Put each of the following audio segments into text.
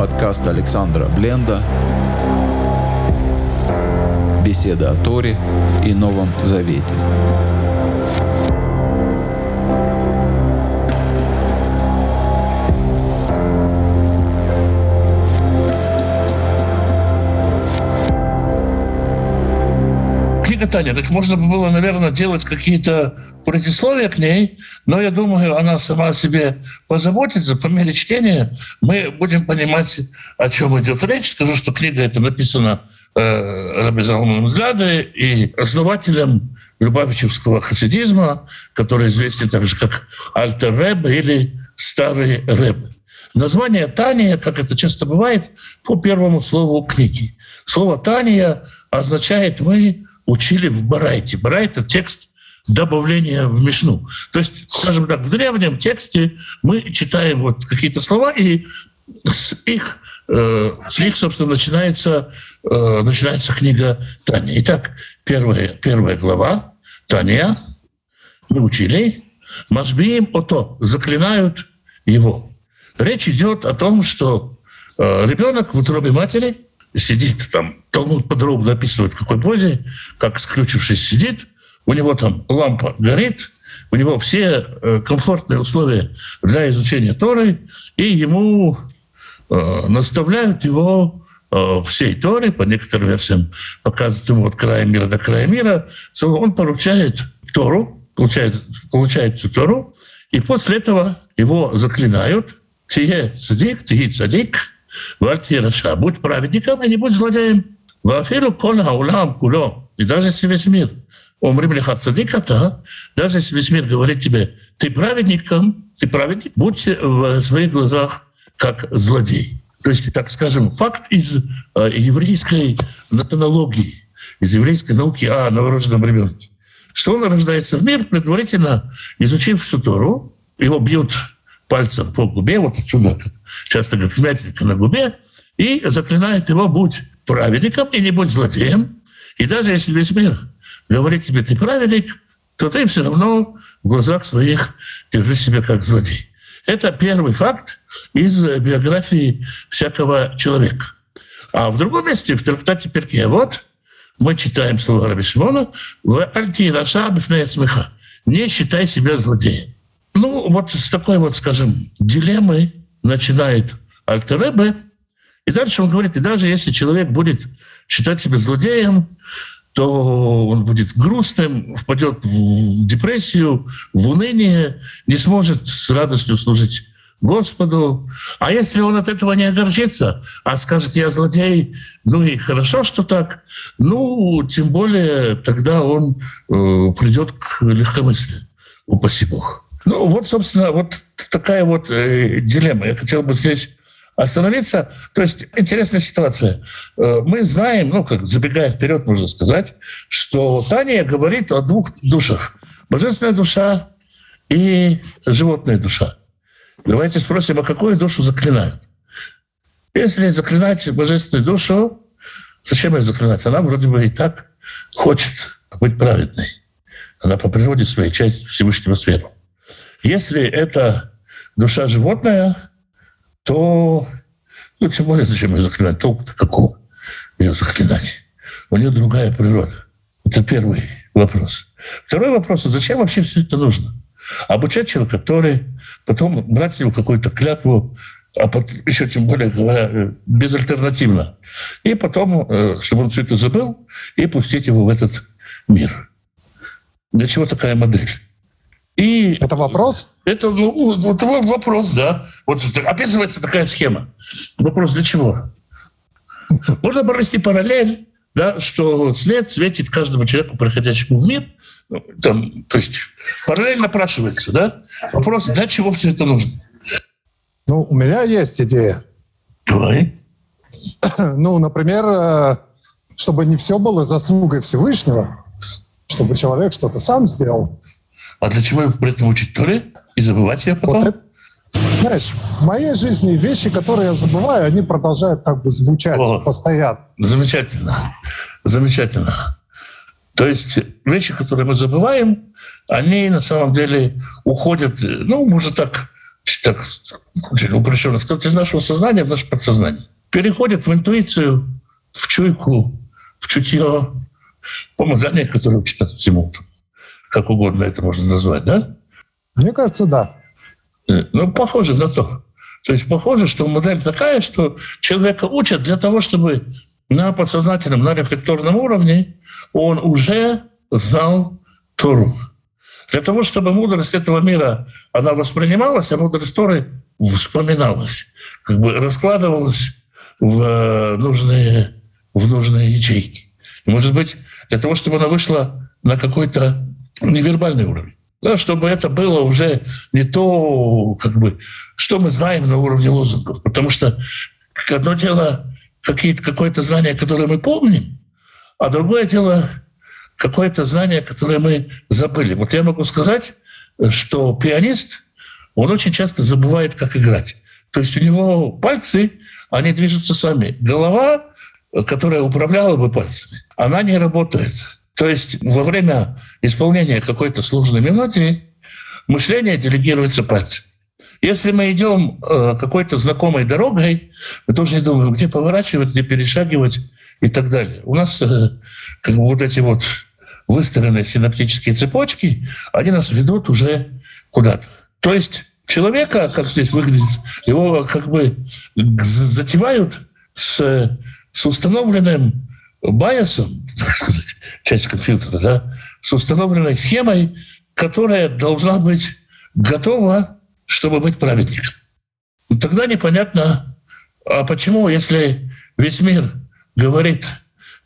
Подкаст Александра Бленда. Беседа о Торе и Новом Завете. Таня. Так можно было, наверное, делать какие-то предисловия к ней, но я думаю, она сама о себе позаботится. По мере чтения мы будем понимать, о чем идет речь. Скажу, что книга эта написана э, Раби Залманом Взгляды и основателем Любавичевского хасидизма, который известен также как Альтер Рэб или Старый Рэб. Название Тания, как это часто бывает, по первому слову книги. Слово Тания означает «мы учили в Барайте». Барайт — это текст добавления в Мишну. То есть, скажем так, в древнем тексте мы читаем вот какие-то слова, и с их, э, с них собственно, начинается, э, начинается книга Таня. Итак, первая, первая глава Таня. Мы учили. Машбиим ото, заклинают его. Речь идет о том, что э, ребенок в утробе матери – сидит там, Талмуд подробно описывает, в какой позе, как скрючившись сидит, у него там лампа горит, у него все э, комфортные условия для изучения Торы, и ему э, наставляют его э, всей Торе, по некоторым версиям показывают ему от края мира до края мира, он получает Тору, получает, получает всю Тору, и после этого его заклинают «Тие садик, тие садик», Вальти Раша, будь праведником и не будь злодеем. Вафилу кола аулам куло. И даже если весь мир умрим лихат садиката, даже если весь мир говорит тебе, ты праведником, ты праведник, будь в своих глазах как злодей. То есть, так скажем, факт из э, еврейской натонологии, из еврейской науки о новорожденном ребенке, что он рождается в мир, предварительно изучив всю Тору, его бьют пальцем по губе, вот отсюда, часто говорят, вмятинка на губе, и заклинает его «будь праведником и не будь злодеем». И даже если весь мир говорит тебе «ты праведник», то ты все равно в глазах своих держи себя как злодей. Это первый факт из биографии всякого человека. А в другом месте, в трактате Перке, вот мы читаем слова Раби Шимона «В альти раша смеха» «Не считай себя злодеем». Ну, вот с такой вот, скажем, дилеммой начинает Альтеребе, и дальше он говорит, и даже если человек будет считать себя злодеем, то он будет грустным, впадет в депрессию, в уныние, не сможет с радостью служить Господу. А если он от этого не огорчится, а скажет, я злодей, ну и хорошо, что так, ну, тем более тогда он э, придет к легкомыслию, упаси Бог. Ну вот, собственно, вот такая вот э, дилемма. Я хотел бы здесь остановиться. То есть интересная ситуация. Э, мы знаем, ну, как забегая вперед, можно сказать, что Таня говорит о двух душах. Божественная душа и животная душа. Давайте спросим, а какую душу заклинают? Если заклинать божественную душу, зачем ее заклинать? Она вроде бы и так хочет быть праведной. Она по природе своей часть Всевышнего света. Если это душа животная, то ну, тем более зачем ее заклинать? Толку-то какого ее заклинать? У нее другая природа. Это первый вопрос. Второй вопрос, а зачем вообще все это нужно? Обучать человека, который потом брать его какую-то клятву, а потом, еще тем более говоря, безальтернативно. И потом, э, чтобы он все это забыл, и пустить его в этот мир. Для чего такая модель? И это вопрос? Это ну, вот вопрос, да. Вот описывается такая схема. Вопрос для чего? Можно провести параллель, да, что свет светит каждому человеку, проходящему в мир. Ну, там, то есть параллельно напрашивается, да? Вопрос, для чего все это нужно? Ну, у меня есть идея. Давай. Ну, например, э, чтобы не все было заслугой Всевышнего, чтобы человек что-то сам сделал. А для чего его при этом учить Торе? И забывать ее потом? Вот это, знаешь, в моей жизни вещи, которые я забываю, они продолжают как бы звучать О, постоянно. Замечательно. Замечательно. То есть вещи, которые мы забываем, они на самом деле уходят, ну, может так так упрощенно сказать, из нашего сознания в наше подсознание. Переходит в интуицию, в чуйку, в чутье, помазание, которое учит всему. Как угодно это можно назвать, да? Мне кажется, да. Э, ну, похоже на то. То есть похоже, что модель такая, что человека учат для того, чтобы на подсознательном, на рефлекторном уровне он уже знал Тору. Для того, чтобы мудрость этого мира, она воспринималась, а мудрость Торы вспоминалась, как бы раскладывалась в э, нужные, в нужные ячейки. И, может быть, для того, чтобы она вышла на какой-то невербальный уровень. Да, чтобы это было уже не то, как бы, что мы знаем на уровне лозунгов. Потому что одно дело какие-то, какое-то знание, которое мы помним, а другое дело какое-то знание, которое мы забыли. Вот я могу сказать, что пианист, он очень часто забывает, как играть. То есть у него пальцы, они движутся сами. Голова, которая управляла бы пальцами, она не работает. То есть во время исполнения какой-то сложной мелодии мышление делегируется пальцем. Если мы идем э, какой-то знакомой дорогой, мы тоже не думаем, где поворачивать, где перешагивать и так далее. У нас э, как бы вот эти вот выстроенные синаптические цепочки, они нас ведут уже куда-то. То есть человека, как здесь выглядит, его как бы затевают с, с установленным байосом, так сказать, часть компьютера, да, с установленной схемой, которая должна быть готова чтобы быть праведником. И тогда непонятно, а почему, если весь мир говорит,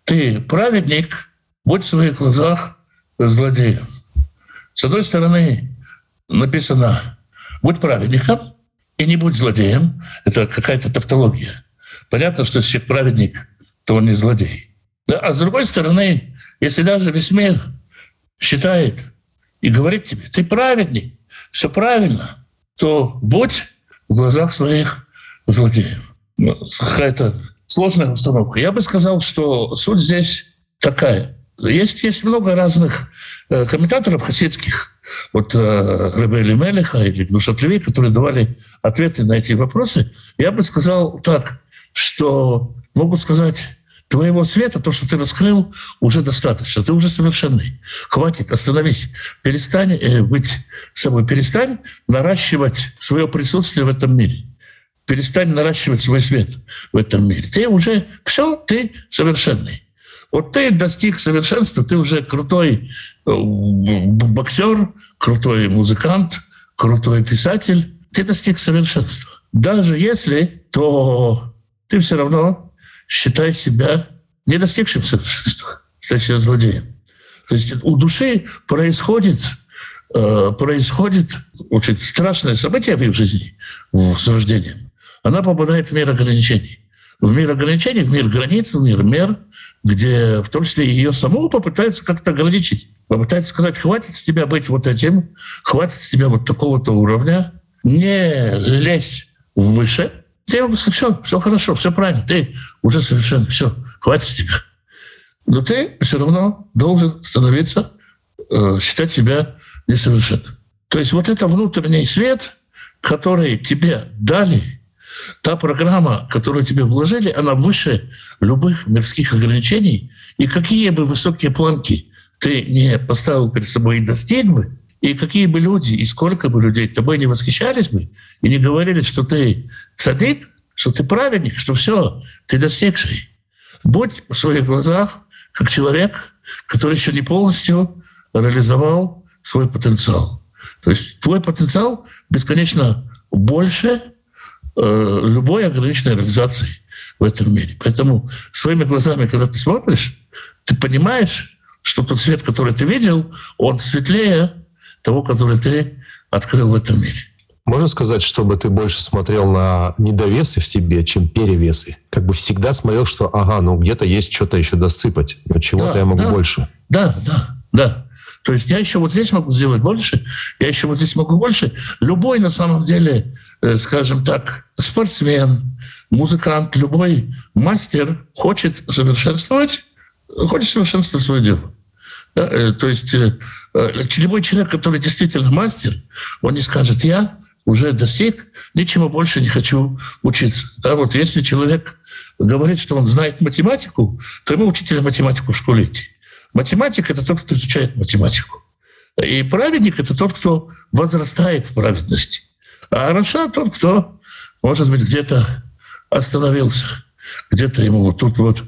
ты праведник, будь в своих глазах злодеем. С одной стороны, написано, будь праведником и не будь злодеем. Это какая-то тавтология. Понятно, что если праведник, то он не злодей. А с другой стороны, если даже весь мир считает и говорит тебе, ты праведник, все правильно – то будь в глазах своих злодеев. Ну, какая-то сложная установка. Я бы сказал, что суть здесь такая. Есть, есть много разных э, комментаторов хасидских, вот э, Ребели Мелиха или Глушатлеви, которые давали ответы на эти вопросы. Я бы сказал так, что могут сказать Твоего света, то, что ты раскрыл, уже достаточно. Ты уже совершенный. Хватит, остановись. Перестань э, быть собой. Перестань наращивать свое присутствие в этом мире. Перестань наращивать свой свет в этом мире. Ты уже все, ты совершенный. Вот ты достиг совершенства, ты уже крутой э, боксер, крутой музыкант, крутой писатель. Ты достиг совершенства. Даже если, то ты все равно считай себя не достигшим совершенства, считай себя злодеем. То есть у души происходит, э, происходит очень страшное событие в их жизни, с рождением. Она попадает в мир ограничений. В мир ограничений, в мир границ, в мир мер, где в том числе ее саму попытаются как-то ограничить. Попытаются сказать, хватит с тебя быть вот этим, хватит с тебя вот такого-то уровня, не лезь выше – я могу сказать, все, все хорошо, все правильно, ты уже совершенно, все, хватит с тебя. Но ты все равно должен становиться, э, считать себя несовершенным. То есть вот это внутренний свет, который тебе дали, та программа, которую тебе вложили, она выше любых мирских ограничений. И какие бы высокие планки ты не поставил перед собой и достиг бы, и какие бы люди, и сколько бы людей тобой не восхищались бы, и не говорили, что ты садик, что ты праведник, что все, ты достигший. Будь в своих глазах как человек, который еще не полностью реализовал свой потенциал. То есть твой потенциал бесконечно больше э, любой ограниченной реализации в этом мире. Поэтому своими глазами, когда ты смотришь, ты понимаешь, что тот свет, который ты видел, он светлее того, который ты открыл в этом мире. Можно сказать, чтобы ты больше смотрел на недовесы в себе, чем перевесы? Как бы всегда смотрел, что ага, ну где-то есть что-то еще досыпать, чего-то да, я могу да, больше. Да, да, да. То есть я еще вот здесь могу сделать больше, я еще вот здесь могу больше. Любой на самом деле, э, скажем так, спортсмен, музыкант, любой мастер хочет совершенствовать, хочет совершенствовать свое дело. Да? Э, то есть э, любой человек, который действительно мастер, он не скажет, я уже достиг, ничему больше не хочу учиться. Да, вот если человек говорит, что он знает математику, то ему учителя математику в школе идти. Математик – это тот, кто изучает математику. И праведник – это тот, кто возрастает в праведности. А Раша – тот, кто, может быть, где-то остановился, где-то ему вот тут вот,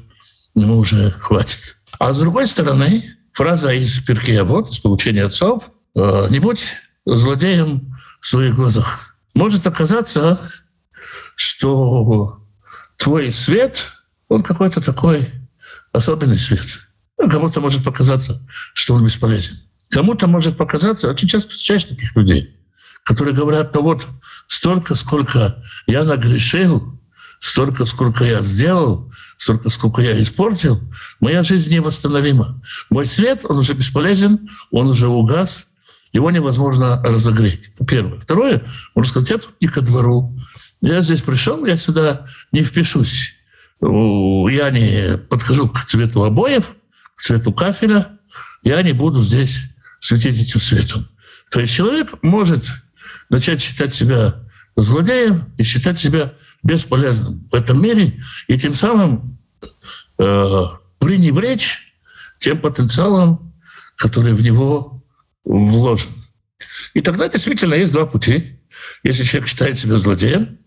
ему уже хватит. А с другой стороны, фраза из Перкея вот, из получения отцов, э, «Не будь злодеем в своих глазах». Может оказаться, что твой свет, он какой-то такой особенный свет. Ну, кому-то может показаться, что он бесполезен. Кому-то может показаться, очень часто встречаешь таких людей, которые говорят, ну вот столько, сколько я нагрешил, столько, сколько я сделал, столько, сколько я испортил, моя жизнь невосстановима. Мой свет, он уже бесполезен, он уже угас, его невозможно разогреть. Первое. Второе, можно сказать, я тут не ко двору. Я здесь пришел, я сюда не впишусь. Я не подхожу к цвету обоев, к цвету кафеля, я не буду здесь светить этим светом. То есть человек может начать считать себя злодеем и считать себя бесполезным в этом мире, и тем самым э, пренебречь тем потенциалом, который в него вложен. И тогда действительно есть два пути. Если человек считает себя злодеем,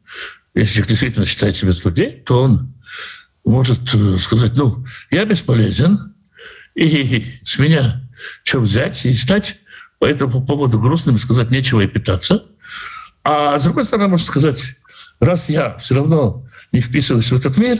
если человек действительно считает себя злодеем, то он может э, сказать, ну, я бесполезен, и с меня что взять и стать по этому поводу грустным и сказать нечего и питаться. А с другой стороны, можно сказать, раз я все равно не вписываюсь в этот мир,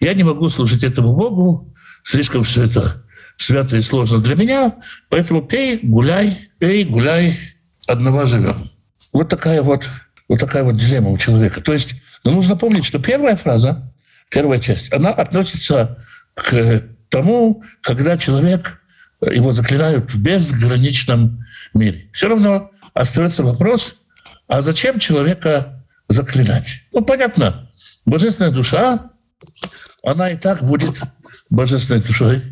я не могу служить этому Богу, слишком все это свято и сложно для меня, поэтому пей, гуляй, пей, гуляй, одного живем. Вот такая вот, вот такая вот дилемма у человека. То есть ну, нужно помнить, что первая фраза, первая часть, она относится к тому, когда человек, его заклинают в безграничном мире. Все равно остается вопрос, а зачем человека заклинать? Ну, понятно, божественная душа, она и так будет божественной душой.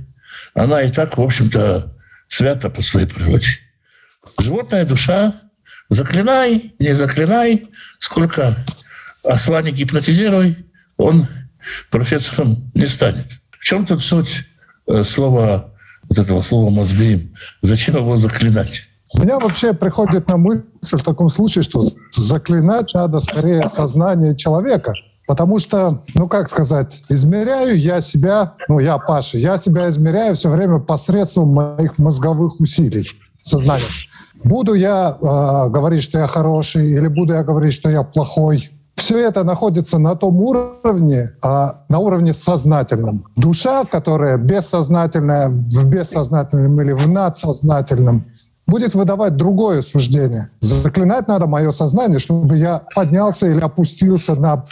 Она и так, в общем-то, свята по своей природе. Животная душа, заклинай, не заклинай, сколько осла не гипнотизируй, он профессором не станет. В чем тут суть э, слова, вот этого слова «мозбеем»? Зачем его заклинать? У меня вообще приходит на мысль в таком случае, что заклинать надо скорее сознание человека. Потому что, ну как сказать, измеряю я себя, ну я Паша, я себя измеряю все время посредством моих мозговых усилий, сознания. Буду я э, говорить, что я хороший, или буду я говорить, что я плохой, все это находится на том уровне, а, на уровне сознательном. Душа, которая бессознательная, в бессознательном или в надсознательном, будет выдавать другое суждение. Заклинать надо мое сознание, чтобы я поднялся или опустился на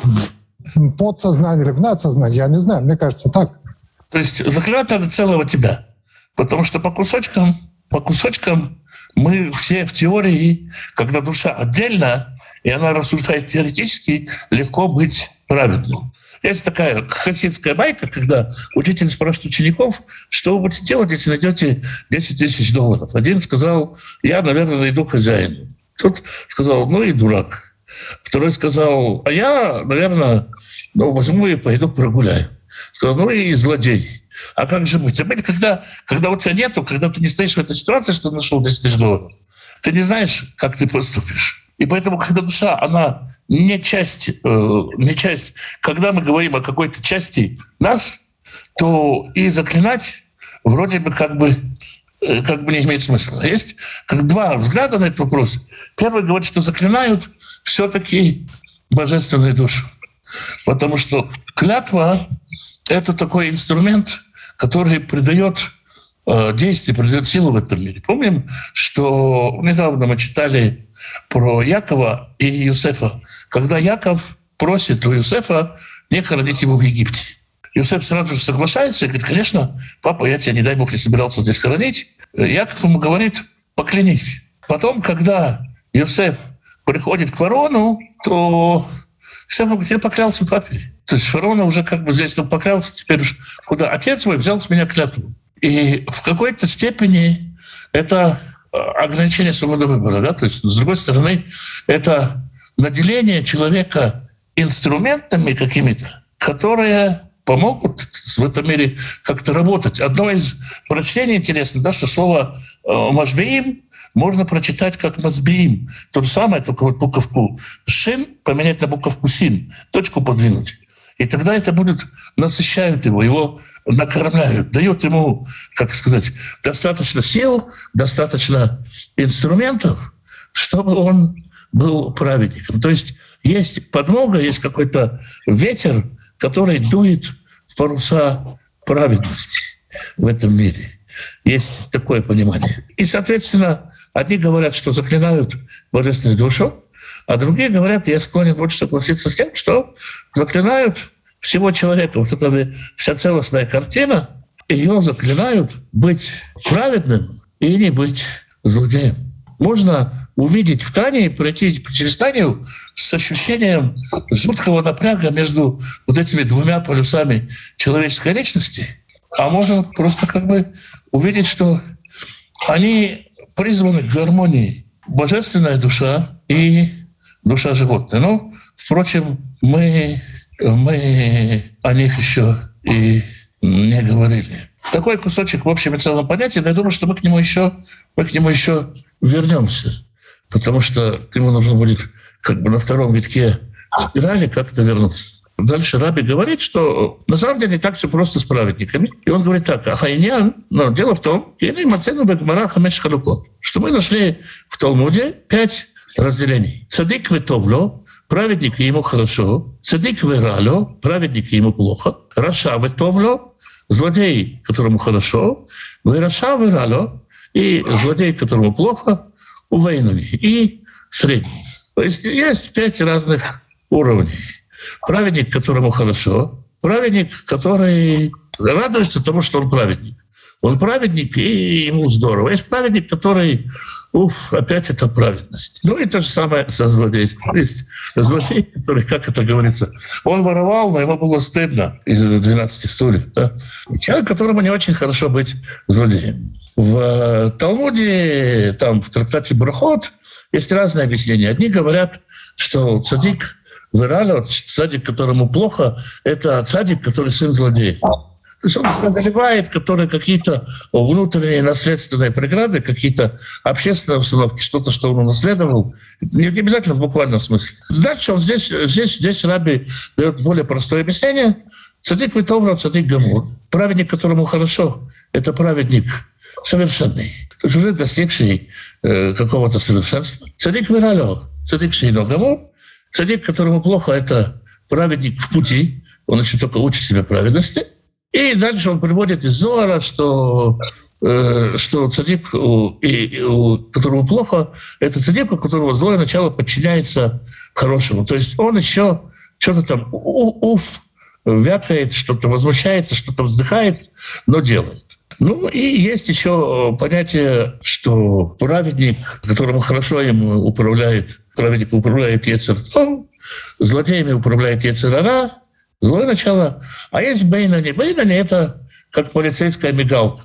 подсознание или в надсознание. Я не знаю, мне кажется так. То есть заклинать надо целого тебя. Потому что по кусочкам, по кусочкам мы все в теории, когда душа отдельно, и она рассуждает теоретически, легко быть праведным. Есть такая хасидская байка, когда учитель спрашивает учеников, что вы будете делать, если найдете 10 тысяч долларов. Один сказал, я, наверное, найду хозяина. Тот сказал, ну и дурак. Второй сказал, а я, наверное, ну, возьму и пойду прогуляю. Сказал, ну и злодей. А как же быть? А быть, когда, когда у тебя нету, когда ты не стоишь в этой ситуации, что нашел 10 тысяч долларов, ты не знаешь, как ты поступишь. И поэтому, когда душа, она не часть, э, не часть, когда мы говорим о какой-то части нас, то и заклинать вроде бы как бы э, как бы не имеет смысла. Есть как два взгляда на этот вопрос. Первый говорит, что заклинают все-таки божественную душу. Потому что клятва — это такой инструмент, который придает э, действие, придает силу в этом мире. Помним, что недавно мы читали про Якова и Юсефа, когда Яков просит у Юсефа не хоронить его в Египте. Юсеф сразу же соглашается и говорит, конечно, папа, я тебя, не дай бог, не собирался здесь хоронить. Яков ему говорит, поклянись. Потом, когда Юсеф приходит к ворону, то Юсеф говорит, я поклялся папе. То есть фараона уже как бы здесь ну, поклялся, теперь уж куда? Отец мой взял с меня клятву. И в какой-то степени это ограничение свободы выбора. Да? То есть, с другой стороны, это наделение человека инструментами какими-то, которые помогут в этом мире как-то работать. Одно из прочтений интересно, да, что слово э, «машбиим» можно прочитать как «мазбиим». То же самое, только вот буковку «шин» поменять на буковку «син», точку подвинуть. И тогда это будет, насыщают его, его накормляют, дают ему, как сказать, достаточно сил, достаточно инструментов, чтобы он был праведником. То есть есть подмога, есть какой-то ветер, который дует в паруса праведности в этом мире. Есть такое понимание. И, соответственно, одни говорят, что заклинают божественную душу, а другие говорят, я склонен больше согласиться с тем, что заклинают всего человека. Вот эта вся целостная картина, ее заклинают быть праведным и не быть злодеем. Можно увидеть в Тане и пройти через Танию с ощущением жуткого напряга между вот этими двумя полюсами человеческой личности, а можно просто как бы увидеть, что они призваны к гармонии. Божественная душа и душа животное. Но, впрочем, мы, мы о них еще и не говорили. Такой кусочек в общем и целом понятия, но я думаю, что мы к нему еще, мы к нему еще вернемся потому что ему нужно будет как бы на втором витке спирали как-то вернуться. Дальше Раби говорит, что на самом деле так все просто с праведниками. И он говорит так, а хайнян, но дело в том, что мы нашли в Талмуде пять разделений. Цадик ветовло, праведник ему хорошо, цадик верало, праведник ему плохо, раша ветовло, злодей, которому хорошо, вераша верало, и злодей, которому плохо, увейнули и средний. То есть есть пять разных уровней. Праведник, которому хорошо, праведник, который радуется тому, что он праведник. Он праведник, и ему здорово. Есть праведник, который, уф, опять это праведность. Ну и то же самое со злодейством. Есть злодей, который, как это говорится, он воровал, но ему было стыдно из 12 стульев. Да? Человек, которому не очень хорошо быть злодеем. В Талмуде, там в трактате Брахот, есть разные объяснения. Одни говорят, что цадик вырали, цадик, которому плохо, это цадик, который сын злодея. Преодолевает, которые какие-то внутренние наследственные преграды, какие-то общественные установки, что-то, что он унаследовал. Не, обязательно в буквальном смысле. Дальше он здесь, здесь, здесь Раби дает более простое объяснение. Цадик Витовра, цадик Гамур. Праведник, которому хорошо, это праведник совершенный, то есть уже достигший э, какого-то совершенства. Цадик Виралев, цадик Шейногаму, цадик, которому плохо, это праведник в пути, он еще только учит себя праведности. И дальше он приводит из Зора, что э, что цадик, у, и, у которому плохо, это цадик, у которого злое начало подчиняется хорошему. То есть он еще что-то там у, уф, вякает, что-то возмущается, что-то вздыхает, но делает. Ну и есть еще понятие, что праведник, которому хорошо им управляет, праведник управляет Ецертом, злодеями управляет Ецерара, злое начало. А есть Бейнани. Бейнани — это как полицейская мигалка.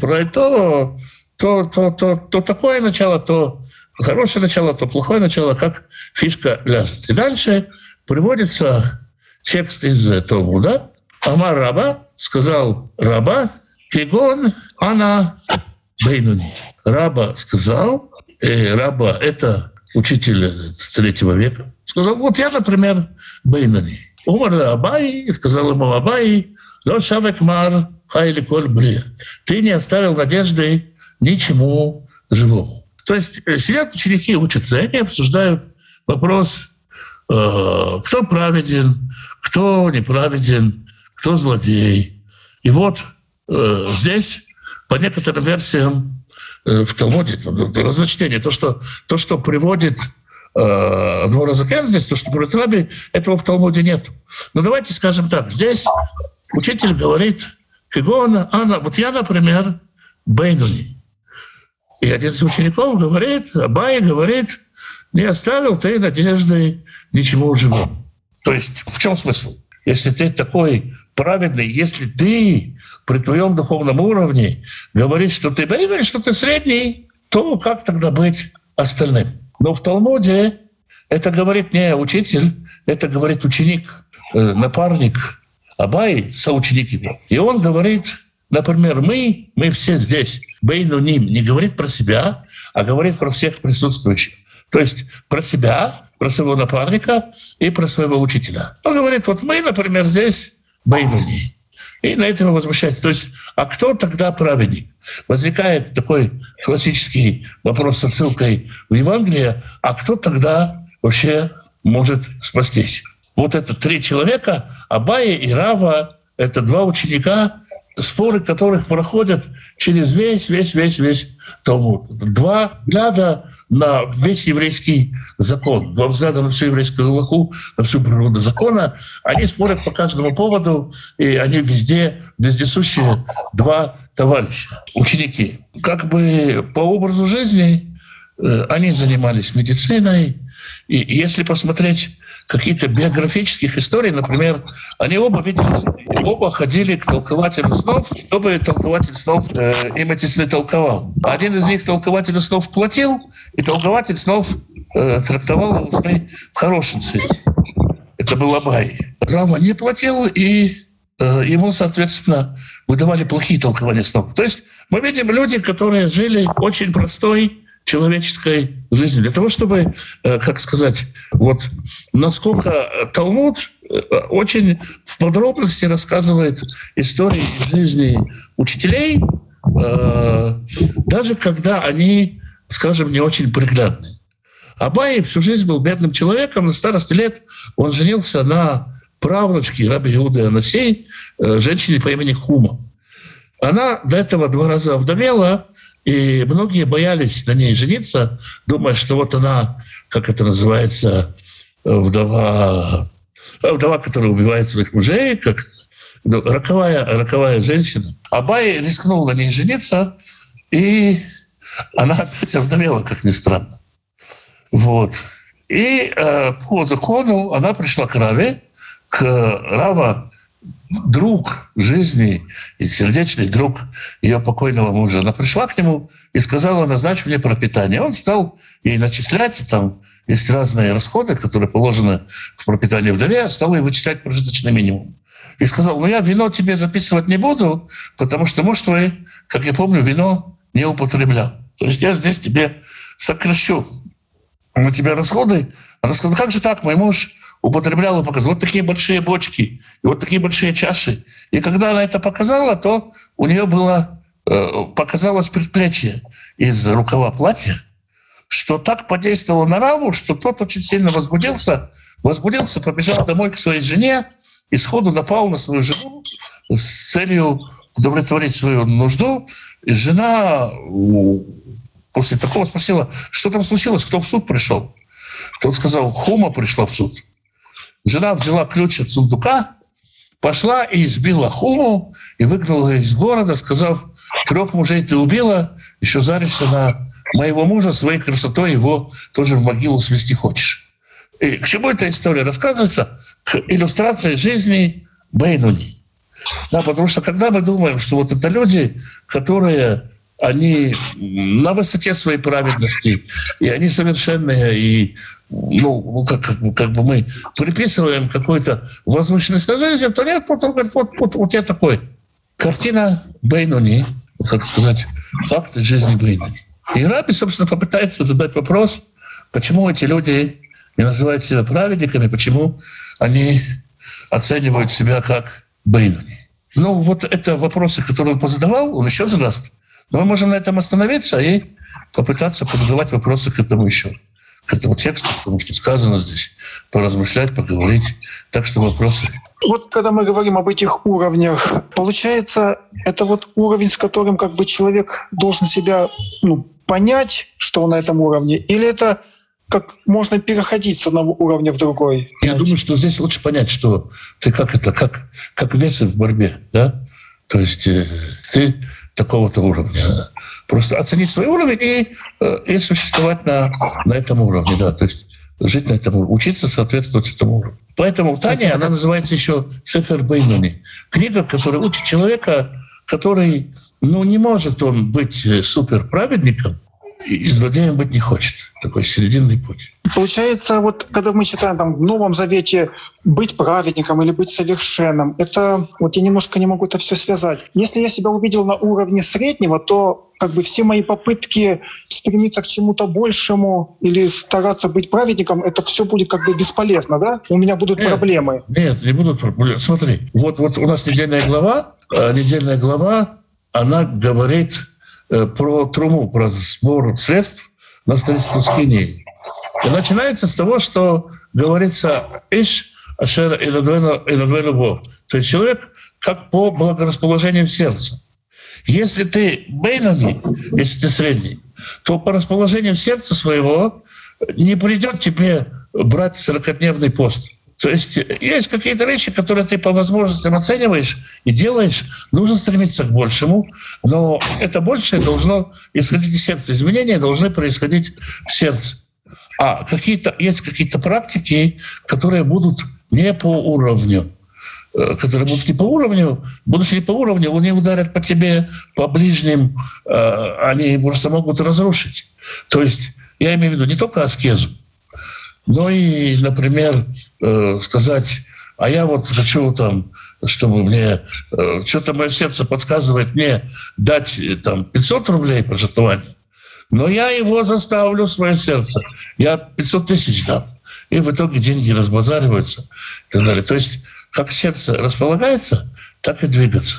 Про то, то, то, то, то такое начало, то хорошее начало, то плохое начало, как фишка ляжет. И дальше приводится текст из этого, да? Амар Раба сказал Раба, Кигон, она Бейнуни. Раба сказал, э, Раба – это учитель третьего века, сказал, вот я, например, Бейнуни. Умар Абай, сказал ему Абай, Ло Шавек Мар Хайли Коль Бри. Ты не оставил надежды ничему живому. То есть э, сидят ученики, учатся, и они обсуждают вопрос, э, кто праведен, кто неправеден, кто злодей. И вот Э, здесь, по некоторым версиям, в Талмуде, разночтение, то, что, то, что приводит э, Нуразакен здесь, то, что приводит Раби, этого в Талмуде нет. Но давайте скажем так, здесь учитель говорит, Фигона, Анна, вот я, например, Бейнуни. И один из учеников говорит, Абай говорит, не оставил ты надежды ничему живому. То есть в чем смысл? Если ты такой праведный, если ты при твоем духовном уровне говоришь, что ты бейбель, что ты средний, то как тогда быть остальным? Но в Талмуде Это говорит не учитель, это говорит ученик, э, напарник Абай, соученик его. И он говорит, например, мы, мы все здесь, Бейну Ним, не говорит про себя, а говорит про всех присутствующих. То есть про себя, про своего напарника и про своего учителя. Он говорит, вот мы, например, здесь Бейну Ним. И на этом возмущается. То есть, а кто тогда праведник? Возникает такой классический вопрос с отсылкой в Евангелие, а кто тогда вообще может спастись? Вот это три человека, Абая и Рава, это два ученика, споры которых проходят через весь, весь, весь, весь Талмуд. Два взгляда на весь еврейский закон, два взгляда на всю еврейскую Аллаху, на всю природу закона. Они спорят по каждому поводу, и они везде, вездесущие два товарища, ученики. Как бы по образу жизни э, они занимались медициной, и если посмотреть какие-то биографических историй, например, они оба видели, оба ходили к толкователю снов, чтобы толкователь снов э, им эти сны толковал. Один из них толкователю снов платил, и толкователь снов э, трактовал его сны в хорошем свете. Это был Абай. Рава не платил, и э, ему, соответственно, выдавали плохие толкования снов. То есть мы видим люди, которые жили очень простой человеческой жизни. Для того, чтобы, э, как сказать, вот насколько Талмуд э, очень в подробности рассказывает истории жизни учителей, э, даже когда они, скажем, не очень приглядные. Абай всю жизнь был бедным человеком, на старости лет он женился на правнучке Раби Иуды Анасей, женщине по имени Хума. Она до этого два раза вдовела, и многие боялись на ней жениться, думая, что вот она, как это называется, вдова, вдова, которая убивает своих мужей, как ну, роковая, роковая женщина. Абай рискнул на ней жениться, и она опять овдовела, как ни странно. Вот. И э, по закону она пришла к Раве, к Рава друг жизни и сердечный друг ее покойного мужа. Она пришла к нему и сказала, назначь мне пропитание. Он стал ей начислять, там есть разные расходы, которые положены в пропитание вдове, стал ей вычислять прожиточный минимум. И сказал, ну я вино тебе записывать не буду, потому что муж твой, как я помню, вино не употреблял. То есть я здесь тебе сокращу на тебя расходы. Она сказала, как же так, мой муж употребляла, показывала вот такие большие бочки и вот такие большие чаши. И когда она это показала, то у нее было, э, показалось предплечье из рукава платья, что так подействовало на Раву, что тот очень сильно возбудился, возбудился, побежал домой к своей жене и сходу напал на свою жену с целью удовлетворить свою нужду. И жена после такого спросила, что там случилось, кто в суд пришел. Тот сказал, Хума пришла в суд. Жена взяла ключ от сундука, пошла и избила Хуму, и выгнала из города, сказав, трех мужей ты убила, еще заришься на моего мужа, своей красотой его тоже в могилу свести хочешь. И к чему эта история рассказывается? К иллюстрации жизни Бейнуни. Да, потому что когда мы думаем, что вот это люди, которые они на высоте своей праведности, и они совершенные, и ну, как, как, как бы мы приписываем какую-то возвышенность на жизнь, то нет, вот он говорит, вот, вот, вот я такой. Картина Бейнуни, как сказать, факты жизни Бейнуни. И Раби, собственно, попытается задать вопрос, почему эти люди не называют себя праведниками, почему они оценивают себя как Бейнуни. Ну, вот это вопросы, которые он позадавал, он еще задаст. Но мы можем на этом остановиться и попытаться позадавать вопросы к этому еще к этому тексту, потому что сказано здесь, поразмышлять, поговорить. Так что вопросы. Вот когда мы говорим об этих уровнях, получается, это вот уровень, с которым как бы человек должен себя ну, понять, что он на этом уровне, или это как можно переходить с одного уровня в другой? Я думаю, что здесь лучше понять, что ты как это, как, как весы в борьбе, да? То есть э, ты такого-то уровня. Просто оценить свой уровень и, э, и существовать на, на этом уровне, да, то есть жить на этом уровне, учиться соответствовать этому уровню. Поэтому Таня, она называется еще Цифер Бейнуни. Книга, которая учит человека, который, ну, не может он быть э, суперправедником, и злодеем быть не хочет. Такой серединный путь. Получается, вот когда мы читаем там в Новом Завете быть праведником или быть совершенным, это вот я немножко не могу это все связать. Если я себя увидел на уровне среднего, то как бы все мои попытки стремиться к чему-то большему или стараться быть праведником, это все будет как бы бесполезно, да? У меня будут Нет. проблемы. Нет, не будут проблем. Смотри, вот, вот у нас недельная глава, э, недельная глава, она говорит про труму, про сбор средств на строительство скинии. И начинается с того, что говорится «Иш ашер инадвену бо». То есть человек как по благорасположению сердца. Если ты бейнами, если ты средний, то по расположению сердца своего не придет тебе брать 40-дневный пост. То есть есть какие-то вещи, которые ты по возможностям оцениваешь и делаешь. Нужно стремиться к большему, но это большее должно исходить из сердца. Изменения должны происходить в сердце. А какие-то, есть какие-то практики, которые будут не по уровню э, которые будут не по уровню, будучи не по уровню, они ударят по тебе, по ближним, э, они просто могут разрушить. То есть я имею в виду не только аскезу, но и, например, э, сказать, а я вот хочу там, чтобы мне, э, что-то мое сердце подсказывает мне дать э, там 500 рублей пожертвования, но я его заставлю, свое сердце, я 500 тысяч дам. И в итоге деньги разбазариваются и так далее. То есть как сердце располагается, так и двигаться.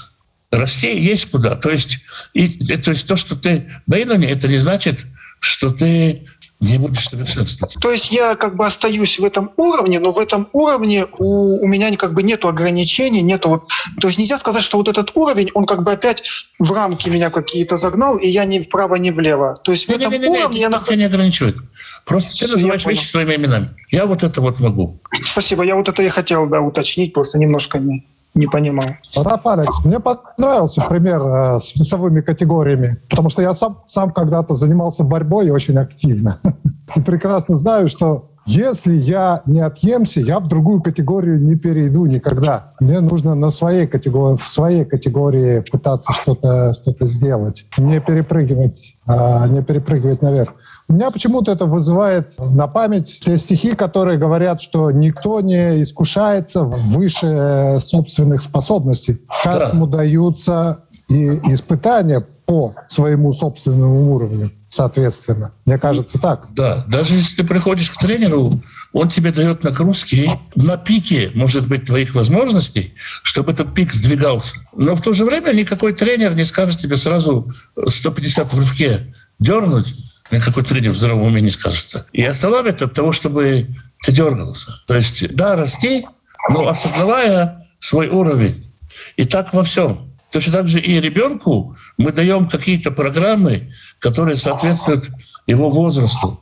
Расти есть куда. То есть, и, то, есть то, что ты бейнони, это не значит, что ты не будешь совершенствоваться. То есть я как бы остаюсь в этом уровне, но в этом уровне у, у меня как бы нету ограничений, нету вот, то есть нельзя сказать, что вот этот уровень, он как бы опять в рамки меня какие-то загнал, и я ни вправо, ни влево. То есть в этом Не-не-не, уровне я это нахожусь. тебя не ограничивает. Просто ты я называешь вещи своими именами. Я вот это вот могу. Спасибо, я вот это и хотел да, уточнить, просто немножко не, не понимал. Раф Алекс, мне понравился пример э, с весовыми категориями, потому что я сам, сам когда-то занимался борьбой очень активно. И прекрасно знаю, что если я не отъемся, я в другую категорию не перейду никогда. Мне нужно на своей категории, в своей категории пытаться что-то что сделать, не перепрыгивать, а, не перепрыгивать наверх. У меня почему-то это вызывает на память те стихи, которые говорят, что никто не искушается выше э, собственных способностей. Каждому даются и испытания по своему собственному уровню, соответственно. Мне кажется так. Да, даже если ты приходишь к тренеру, он тебе дает нагрузки на пике, может быть, твоих возможностей, чтобы этот пик сдвигался. Но в то же время никакой тренер не скажет тебе сразу 150 в рывке дернуть, никакой тренер в здравом уме не скажет так. И остановит от того, чтобы ты дергался. То есть, да, расти, но осознавая свой уровень. И так во всем. Точно так же и ребенку мы даем какие-то программы, которые соответствуют его возрасту,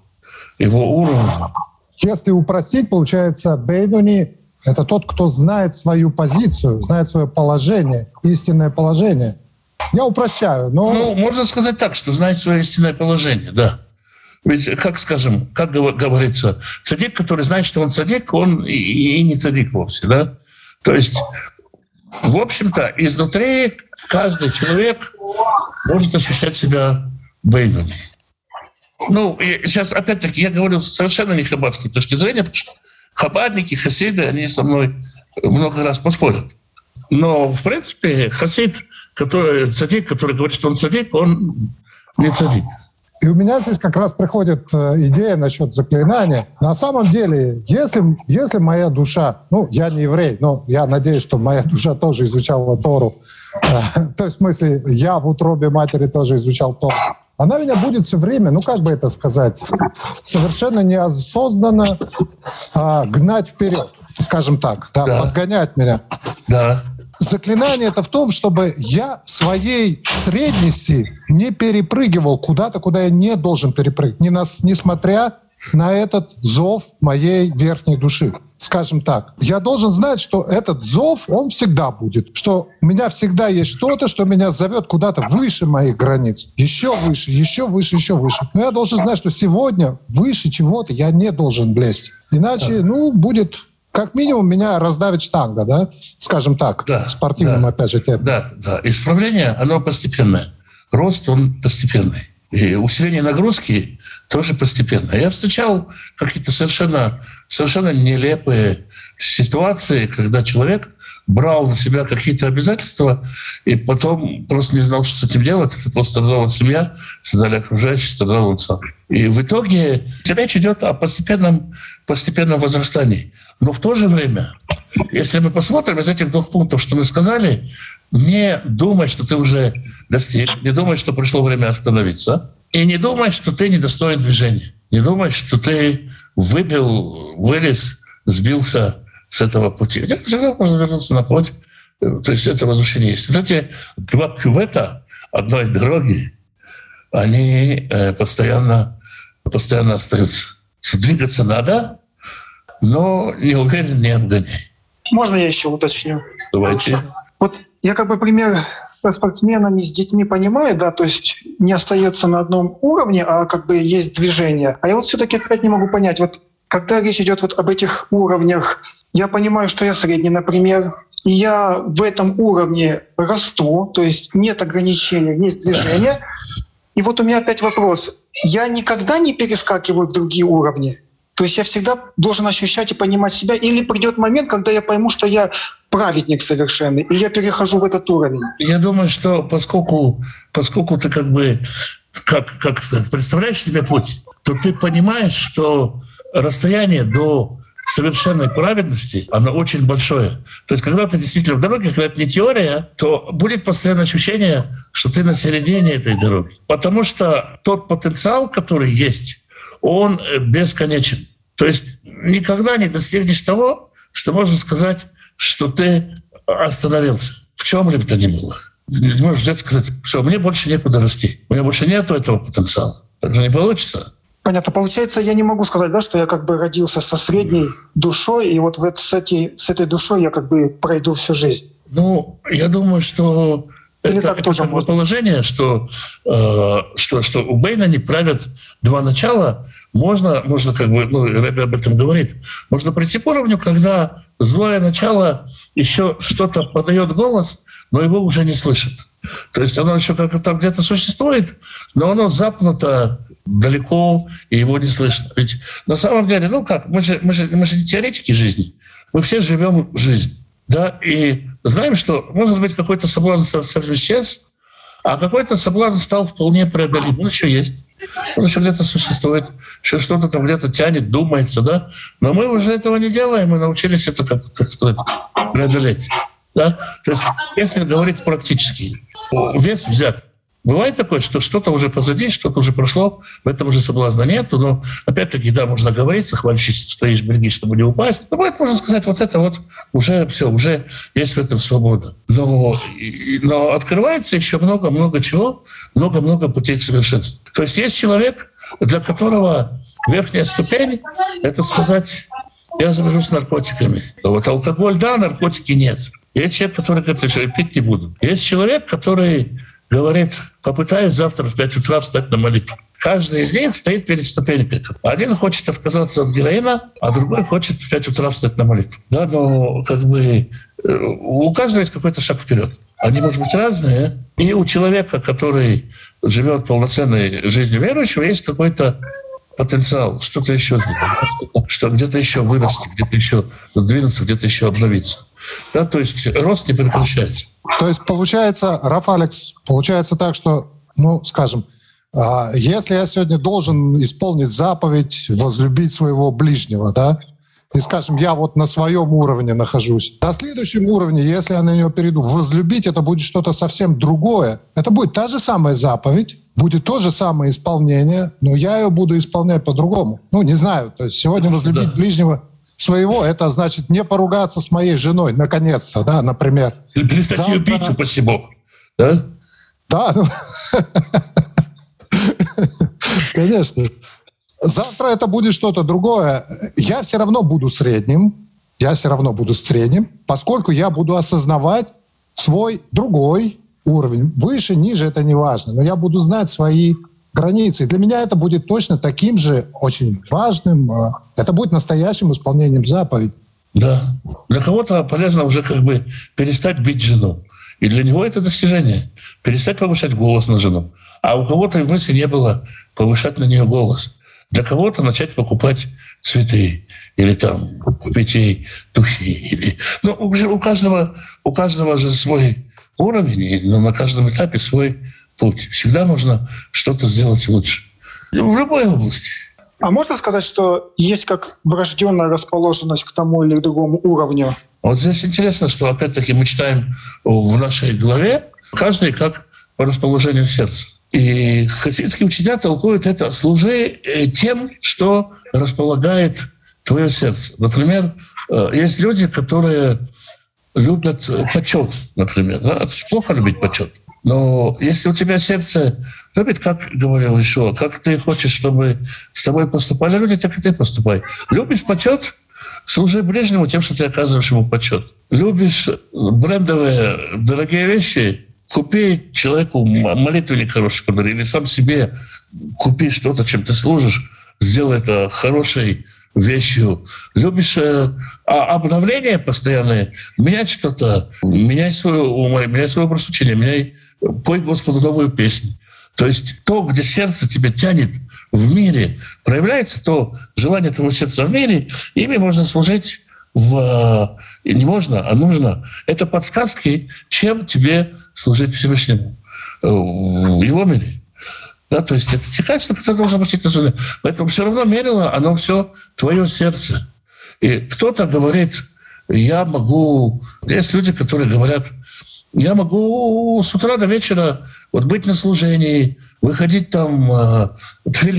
его уровню. Если упростить, получается, Бейдуни — это тот, кто знает свою позицию, знает свое положение, истинное положение. Я упрощаю, но... Ну, можно сказать так, что знает свое истинное положение, да. Ведь, как скажем, как гов- говорится, цадик, который знает, что он цадик, он и, и не цадик вовсе, да. То есть, в общем-то, изнутри каждый человек может ощущать себя бейнами. Ну, и сейчас, опять-таки, я говорю совершенно не хаббатской точки зрения, потому что хабадники, хасиды, они со мной много раз поспорят. Но, в принципе, хасид, который, цадик, который говорит, что он цадик, он не цадик. И у меня здесь как раз приходит э, идея насчет заклинания. На самом деле, если, если моя душа, ну, я не еврей, но я надеюсь, что моя душа тоже изучала Тору, э, то есть в смысле, я в утробе матери тоже изучал Тору, она меня будет все время, ну, как бы это сказать, совершенно неосознанно а, гнать вперед, скажем так, да, Да. подгонять меня. Да. Заклинание это в том, чтобы я в своей средности не перепрыгивал куда-то, куда я не должен перепрыгнуть, не нас, несмотря на этот зов моей верхней души. Скажем так, я должен знать, что этот зов, он всегда будет, что у меня всегда есть что-то, что меня зовет куда-то выше моих границ, еще выше, еще выше, еще выше. Но я должен знать, что сегодня выше чего-то я не должен лезть. Иначе, ну, будет как минимум меня раздавит штанга, да, скажем так, Да, спортивным, да. опять же, термином. Да, да. Исправление, оно постепенное. Рост, он постепенный. И усиление нагрузки тоже постепенно. Я встречал какие-то совершенно, совершенно нелепые ситуации, когда человек брал на себя какие-то обязательства и потом просто не знал, что с этим делать. Это просто страдала семья, страдали окружающие, страдал он сам. И в итоге речь идет о постепенном, постепенном возрастании. Но в то же время, если мы посмотрим из этих двух пунктов, что мы сказали, не думай, что ты уже достиг, не думай, что пришло время остановиться, и не думай, что ты недостоин движения. Не думай, что ты выбил, вылез, сбился с этого пути. Всегда можно вернуться на путь. То есть это возвращение есть. Вот эти два кювета одной дороги, они э, постоянно, постоянно остаются. Двигаться надо, но не уверен, не обгоняй. Можно я еще уточню? Давайте. Вот я как бы пример со спортсменами, с детьми понимаю, да, то есть не остается на одном уровне, а как бы есть движение. А я вот все-таки опять не могу понять, вот когда речь идет вот об этих уровнях, я понимаю, что я средний, например, и я в этом уровне расту, то есть нет ограничений, есть движение. И вот у меня опять вопрос. Я никогда не перескакиваю в другие уровни? То есть я всегда должен ощущать и понимать себя, или придет момент, когда я пойму, что я праведник совершенный, и я перехожу в этот уровень. Я думаю, что поскольку, поскольку ты как бы как, как представляешь себе путь, то ты понимаешь, что расстояние до совершенной праведности, оно очень большое. То есть, когда ты действительно в дороге, когда это не теория, то будет постоянное ощущение, что ты на середине этой дороги. Потому что тот потенциал, который есть, он бесконечен. То есть никогда не достигнешь того, что можно сказать, что ты остановился в чем-либо то ни было. Не можешь взять сказать, что мне больше некуда расти, у меня больше нету этого потенциала. Так же не получится. Понятно. Получается, я не могу сказать, да, что я как бы родился со средней душой, и вот в, с, этой, с этой душой я как бы пройду всю жизнь. Ну, я думаю, что Или это, так это тоже можно. положение, что, э, что, что у Бейна не правят два начала. Можно, можно как бы, ну, Рэбби об этом говорит, можно прийти к уровню, когда злое начало еще что-то подает голос, но его уже не слышит. То есть оно еще как-то там где-то существует, но оно запнуто далеко, и его не слышно. Ведь на самом деле, ну как, мы же, мы же, мы же не теоретики жизни, мы все живем жизнь. Да, и знаем, что может быть какой-то соблазн совсем исчез, а какой-то соблазн стал вполне преодолим. Он еще есть. Он еще где-то существует, еще что-то там где-то тянет, думается, да. Но мы уже этого не делаем, мы научились это, как, как сказать, преодолеть. Да? То есть, если говорить практически, вес взят. Бывает такое, что что-то уже позади, что-то уже прошло, в этом уже соблазна нету, но опять-таки, да, можно говорить, хвальчись, стоишь, береги, чтобы не упасть. Но бывает, можно сказать, вот это вот уже все, уже есть в этом свобода. Но, но открывается еще много-много чего, много-много путей к совершенству. То есть есть человек, для которого верхняя ступень — это сказать, я завяжу с наркотиками. Вот алкоголь — да, наркотики — нет. Есть человек, который говорит, я пить не буду. Есть человек, который говорит, попытаюсь завтра в 5 утра встать на молитву. Каждый из них стоит перед ступенькой. Один хочет отказаться от героина, а другой хочет в 5 утра встать на молитву. Да, но как бы э, у каждого есть какой-то шаг вперед. Они, может быть, разные. И у человека, который живет полноценной жизнью верующего, есть какой-то потенциал, что-то еще что где-то еще вырасти, где-то еще двинуться, где-то еще обновиться. Да, то есть рост не прекращается. То есть получается, Раф Алекс, получается так, что, ну, скажем, а, если я сегодня должен исполнить заповедь, возлюбить своего ближнего, да, и, скажем, я вот на своем уровне нахожусь. На следующем уровне, если я на нее перейду, возлюбить это будет что-то совсем другое. Это будет та же самая заповедь, будет то же самое исполнение, но я ее буду исполнять по-другому. Ну, не знаю. То есть сегодня возлюбить Да. ближнего своего, это значит не поругаться с моей женой, наконец-то, да, например. Перестать Завтра- ее бить, упаси Бог. Да? Да, ну, конечно. Завтра это будет что-то другое. Я все равно буду средним. Я все равно буду средним, поскольку я буду осознавать свой другой уровень. Выше, ниже это не важно. Но я буду знать свои границы. И для меня это будет точно таким же очень важным. э, Это будет настоящим исполнением заповедей. Да. Для кого-то полезно уже как бы перестать бить жену И для него это достижение. Перестать повышать голос на жену. А у кого-то и в мысли не было повышать на нее голос. Для кого-то начать покупать цветы или там купить ей духи. Или... Ну, у каждого, у каждого же свой уровень, и на каждом этапе свой путь. Всегда можно что-то сделать лучше. В любой области. А можно сказать, что есть как врожденная расположенность к тому или другому уровню? Вот здесь интересно, что опять-таки мы читаем в нашей главе, каждый как по расположению сердца. И хасидские учителя толкуют это «служи э, тем, что располагает твое сердце». Например, э, есть люди, которые любят почет, например. Да? Это плохо любить почет. Но если у тебя сердце любит, как говорил еще, как ты хочешь, чтобы с тобой поступали люди, так и ты поступай. Любишь почет, служи ближнему тем, что ты оказываешь ему почет. Любишь брендовые дорогие вещи, купи человеку молитвенник хороший подари, или сам себе купи что-то, чем ты служишь, сделай это хорошей вещью. Любишь э, а обновление постоянное, менять что-то, меняй свой, меняй свой образ учения, меняй, пой Господу новую песню. То есть то, где сердце тебя тянет в мире, проявляется то желание твоего сердца в мире, ими можно служить в... Не можно, а нужно. Это подсказки, чем тебе служить Всевышнему в его мире. Да, то есть это те качества, которые должны быть это Поэтому все равно мерило, оно все твое сердце. И кто-то говорит, я могу... Есть люди, которые говорят, я могу с утра до вечера вот быть на служении, выходить там, э,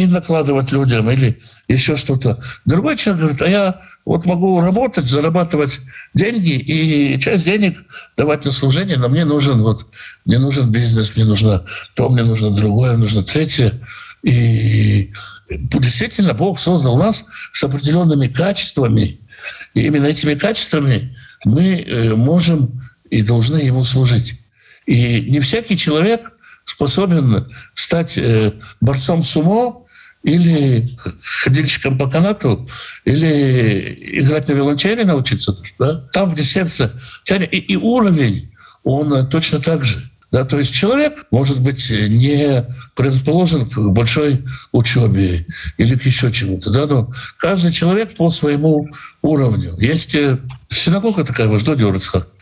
накладывать людям или еще что-то. Другой человек говорит, а я вот могу работать, зарабатывать деньги и часть денег давать на служение, но мне нужен вот мне нужен бизнес, мне нужно то, мне нужно другое, нужно третье. И действительно Бог создал нас с определенными качествами, и именно этими качествами мы э, можем и должны ему служить. И не всякий человек способен стать э, борцом сумо или ходильщиком по канату, или играть на виолончели научиться. Да? Там, где сердце тянет, и, и уровень, он точно так же. Да, то есть человек, может быть, не предрасположен к большой учебе или к еще чему-то, да, но каждый человек по своему уровню. Есть э, синагога такая в Аждоде,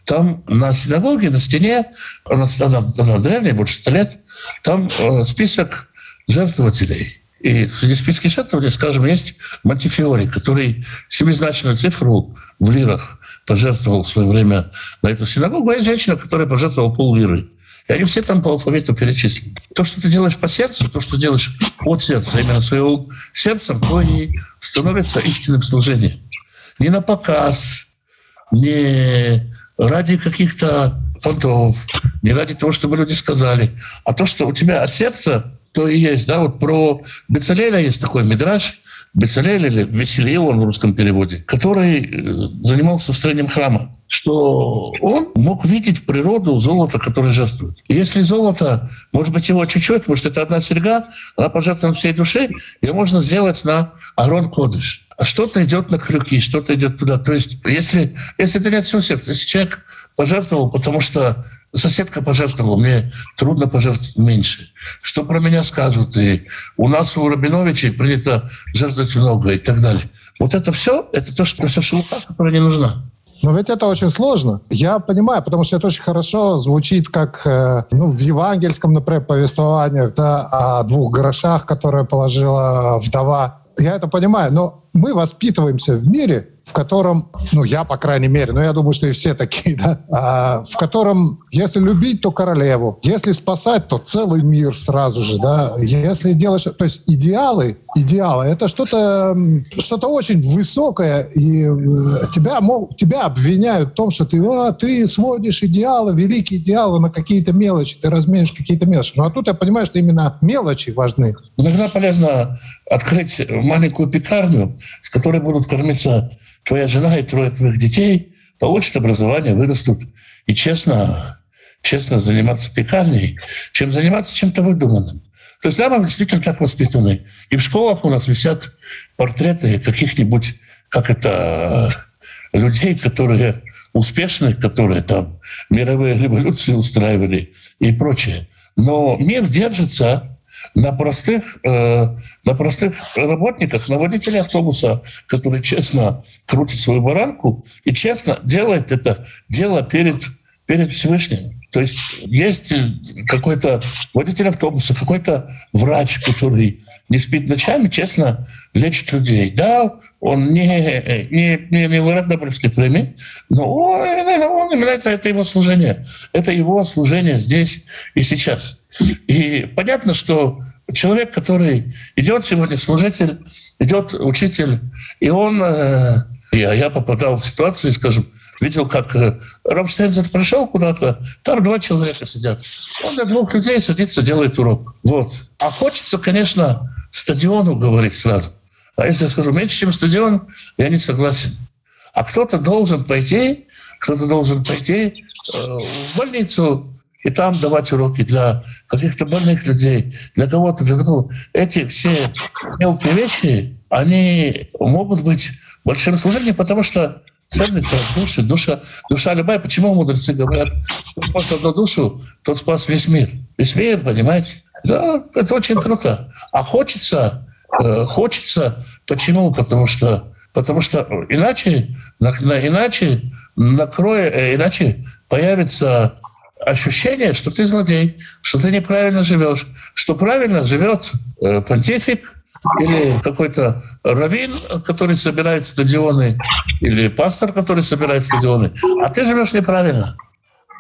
там на синагоге, на стене, она, она, она древняя, больше ста лет, там э, список жертвователей. И среди списка жертвователей, скажем, есть Монтифиори, который семизначную цифру в лирах пожертвовал в свое время на эту синагогу, а есть женщина, которая пожертвовала пол лиры. И они все там по алфавиту перечислены. То, что ты делаешь по сердцу, то, что делаешь от сердца, именно своего сердцем, то и становится истинным служением. Не на показ, не ради каких-то понтов, не ради того, чтобы люди сказали, а то, что у тебя от сердца, то и есть. Да, вот про Бецалеля есть такой мидраж, Бецалель или Веселил он в русском переводе, который э, занимался строением храма, что он мог видеть природу золота, которое жертвует. И если золото, может быть, его чуть-чуть, что это одна серьга, она пожертвована всей души, ее можно сделать на Арон Кодыш а что-то идет на крюки, что-то идет туда. То есть, если, если это не от всего сердца, если человек пожертвовал, потому что соседка пожертвовала, мне трудно пожертвовать меньше. Что про меня скажут? И у нас у Рабиновичей принято жертвовать много и так далее. Вот это все, это то, что все шелуха, которая не нужна. Но ведь это очень сложно. Я понимаю, потому что это очень хорошо звучит, как э, ну, в евангельском, например, повествованиях да, о двух грошах, которые положила вдова. Я это понимаю, но мы воспитываемся в мире, в котором, ну, я, по крайней мере, но я думаю, что и все такие, да, а, в котором, если любить, то королеву, если спасать, то целый мир сразу же, да, если делать, то есть идеалы, идеалы, это что-то, что-то очень высокое, и э, тебя, мог, тебя обвиняют в том, что ты, а, ты сводишь идеалы, великие идеалы на какие-то мелочи, ты разменишь какие-то мелочи. Ну, а тут я понимаю, что именно мелочи важны. Иногда полезно открыть маленькую пекарню, с которой будут кормиться твоя жена и трое твоих детей, получат образование, вырастут и честно, честно заниматься пекарней, чем заниматься чем-то выдуманным. То есть да, мы действительно так воспитаны. И в школах у нас висят портреты каких-нибудь, как это, людей, которые успешных, которые там мировые революции устраивали и прочее. Но мир держится на простых, э, на простых работниках, на водителе автобуса, который честно крутит свою баранку и честно делает это дело перед, перед Всевышним. То есть есть какой-то водитель автобуса, какой-то врач, который не спит ночами, честно лечит людей. Да, он не, не, не, не лауреат Нобелевской премии, но он, он именно это его служение. Это его служение здесь и сейчас. И понятно, что человек, который идет сегодня, служитель, идет учитель, и он... Э, я, я попадал в ситуацию, скажем, видел, как э, Рамштейнзер пришел куда-то, там два человека сидят. Он для двух людей садится, делает урок. Вот. А хочется, конечно, стадиону говорить сразу. А если я скажу меньше, чем стадион, я не согласен. А кто-то должен пойти, кто-то должен пойти э, в больницу и там давать уроки для каких-то больных людей, для кого-то, для другого. Эти все мелкие вещи, они могут быть большим служением, потому что ценность души, душа, душа любая. Почему мудрецы говорят, кто спас одну душу, тот спас весь мир. Весь мир, понимаете? Да, это очень круто. А хочется, э, хочется, почему? Потому что, потому что иначе, на, на, иначе накроет, э, иначе появится ощущение, что ты злодей, что ты неправильно живешь, что правильно живет э, понтифик, или какой-то раввин, который собирает стадионы, или пастор, который собирает стадионы, а ты живешь неправильно.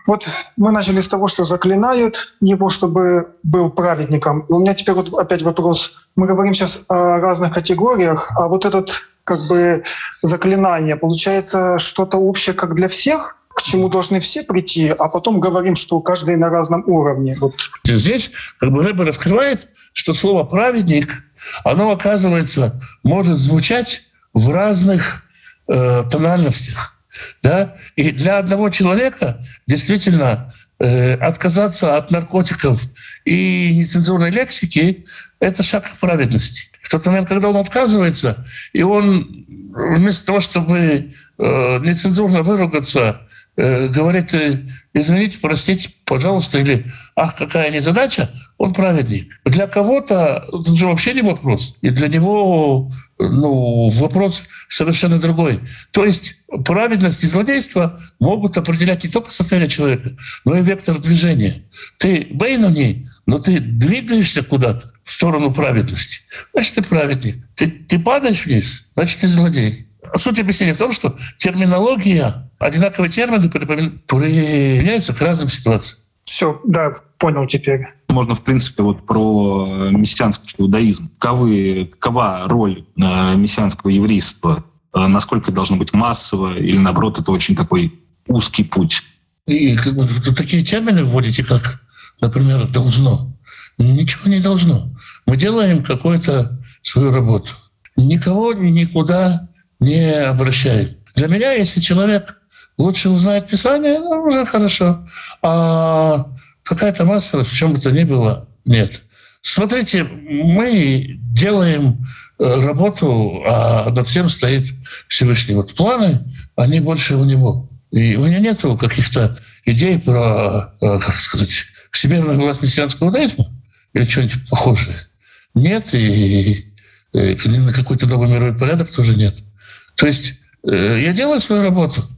Вот мы начали с того, что заклинают его, чтобы был праведником. У меня теперь вот опять вопрос. Мы говорим сейчас о разных категориях, а вот этот как бы заклинание, получается что-то общее как для всех? К чему должны все прийти, а потом говорим, что каждый на разном уровне. Вот. Здесь как бы Рэбе раскрывает, что слово «праведник» оно, оказывается, может звучать в разных э, тональностях. Да? И для одного человека действительно э, отказаться от наркотиков и нецензурной лексики — это шаг к праведности. В тот момент, когда он отказывается, и он вместо того, чтобы э, нецензурно выругаться, говорит, э, извините, простите, пожалуйста, или ах, какая незадача, он праведник. Для кого-то это же вообще не вопрос. И для него ну, вопрос совершенно другой. То есть праведность и злодейство могут определять не только состояние человека, но и вектор движения. Ты бейнуни, но ты двигаешься куда-то в сторону праведности. Значит, ты праведник. Ты, ты падаешь вниз, значит, ты злодей. Суть объяснения в том, что терминология, одинаковые термины применяются к разным ситуациям. Все, да, понял теперь. Можно, в принципе, вот про мессианский иудаизм. Каковы, какова роль э, мессианского еврейства? Э, насколько должно быть массово? Или, наоборот, это очень такой узкий путь? И как бы, такие термины вводите, как, например, «должно». Ничего не должно. Мы делаем какую-то свою работу. Никого никуда не обращаем. Для меня, если человек лучше узнает Писание, ну, уже хорошо. А какая-то масса, в чем бы то ни было, нет. Смотрите, мы делаем э, работу, а над всем стоит Всевышний. Вот планы, они больше у него. И у меня нет каких-то идей про, э, как сказать, всемирный глаз мессианского иудаизма или что-нибудь похожее. Нет, и, и на какой-то новый мировой порядок тоже нет. То есть э, я делаю свою работу,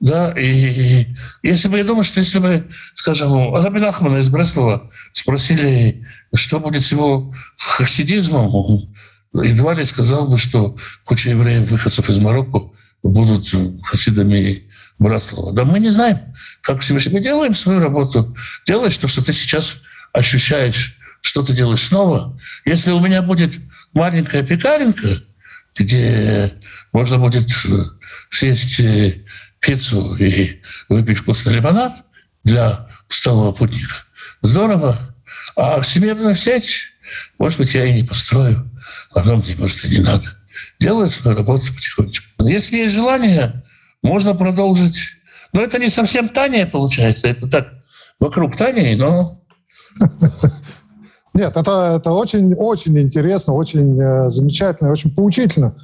да, и если бы я думаю, что если бы, скажем, Рабин Ахмана из Бреслова спросили, что будет с его хасидизмом, едва ли сказал бы, что куча евреев, выходцев из Марокко, будут хасидами Браслова. Да мы не знаем, как Всевышний. Мы делаем свою работу. Делаешь то, что ты сейчас ощущаешь, что ты делаешь снова. Если у меня будет маленькая пекаренка, где можно будет э, съесть э, пиццу и выпить вкусный лимонад для усталого путника. Здорово. А всемирную сеть, может быть, я и не построю. Оно мне, может, и не надо. Делаю свою работу потихонечку. Если есть желание, можно продолжить. Но это не совсем Таня получается. Это так вокруг Тани, но... Нет, это, это очень, очень интересно, очень э, замечательно, очень поучительно.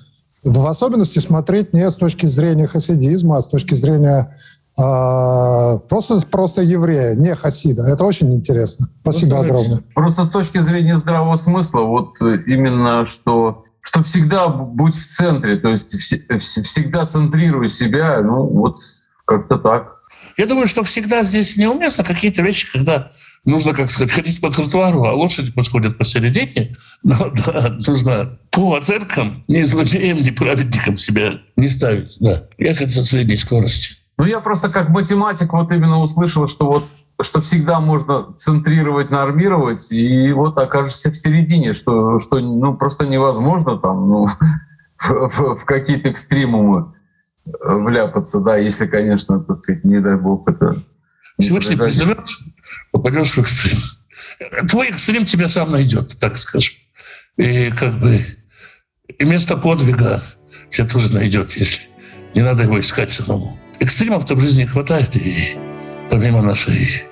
В особенности смотреть не с точки зрения хасидизма, а с точки зрения а, просто, просто еврея, не хасида. Это очень интересно. Спасибо Просто огромное. Просто с точки зрения здравого смысла, вот именно что, что всегда будь в центре, то есть вс- вс- всегда центрируй себя, ну вот как-то так. Я думаю, что всегда здесь неуместно какие-то вещи, когда нужно, как сказать, ходить по тротуару, а лошади подходят посередине. Но да, нужно по оценкам ни злодеем, ни праведником себя не ставить. Да. Ехать за средней скоростью. Ну я просто как математик вот именно услышал, что вот что всегда можно центрировать, нормировать, и вот окажешься в середине, что, что ну, просто невозможно там ну, в, в- в какие-то экстремумы э, вляпаться, да, если, конечно, так сказать, не дай бог это Всевышний призовет, попадешь в экстрим. Твой экстрим тебя сам найдет, так скажем. И как бы и место подвига тебя тоже найдет, если не надо его искать самому. Экстримов-то в жизни хватает, и помимо нашей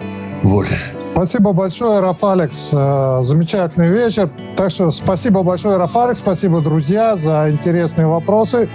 воли. Спасибо большое, Раф Алекс. Э, Замечательный вечер. Так что спасибо большое, Раф Алекс. Спасибо, друзья, за интересные вопросы.